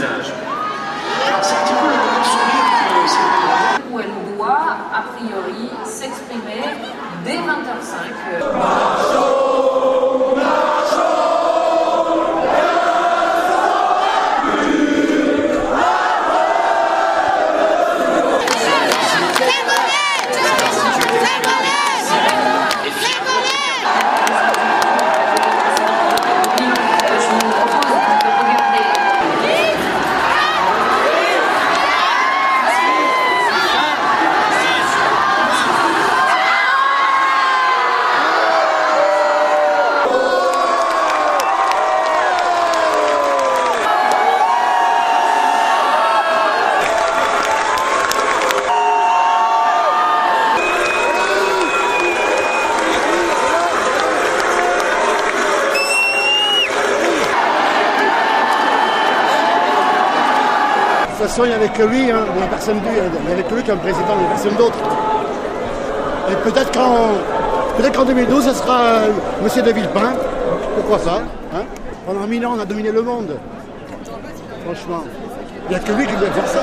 visage. C'est un petit peu le sourire que c'est où elle doit, a priori, s'exprimer dès 20h05. Toute façon, il n'y avait que lui, hein, il n'y avait personne d'autre, il n'y avait que lui comme président, il n'y avait personne d'autre. Et peut-être qu'en peut-être qu'en 2012, ce sera euh, Monsieur de Villepin. Pourquoi ça Pendant mille ans, on a dominé le monde. Franchement. Il n'y a que lui qui doit faire ça.